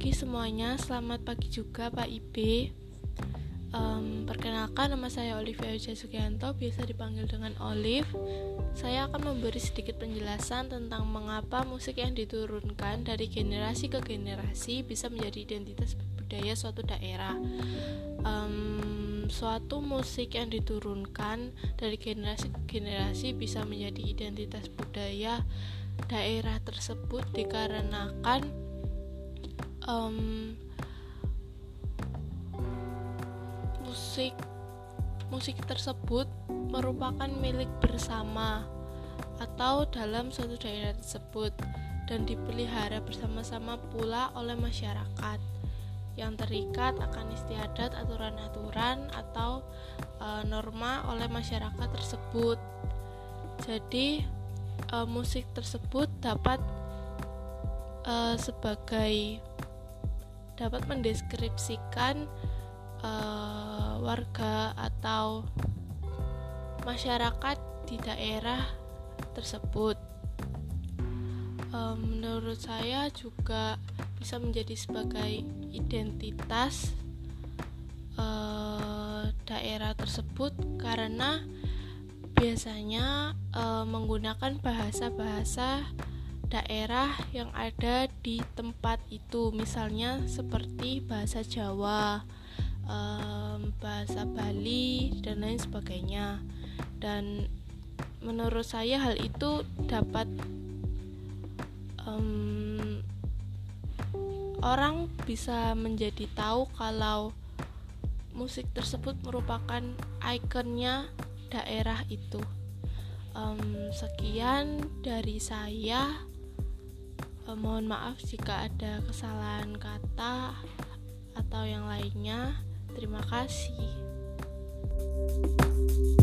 pagi semuanya, selamat pagi juga Pak Ibe. Um, perkenalkan nama saya Olivia Uja Sugianto, biasa dipanggil dengan Olive. Saya akan memberi sedikit penjelasan tentang mengapa musik yang diturunkan dari generasi ke generasi bisa menjadi identitas budaya suatu daerah. Um, suatu musik yang diturunkan dari generasi ke generasi bisa menjadi identitas budaya daerah tersebut dikarenakan um, musik musik tersebut merupakan milik bersama atau dalam suatu daerah tersebut dan dipelihara bersama-sama pula oleh masyarakat yang terikat akan istiadat, aturan-aturan atau e, norma oleh masyarakat tersebut. Jadi e, musik tersebut dapat e, sebagai dapat mendeskripsikan uh, warga atau masyarakat di daerah tersebut. Um, menurut saya juga bisa menjadi sebagai identitas uh, daerah tersebut karena biasanya uh, menggunakan bahasa-bahasa daerah yang ada di tempat itu misalnya seperti bahasa Jawa um, bahasa Bali dan lain sebagainya. Dan menurut saya hal itu dapat um, orang bisa menjadi tahu kalau musik tersebut merupakan ikonnya daerah itu. Um, sekian dari saya Eh, mohon maaf jika ada kesalahan kata atau yang lainnya. Terima kasih. thank you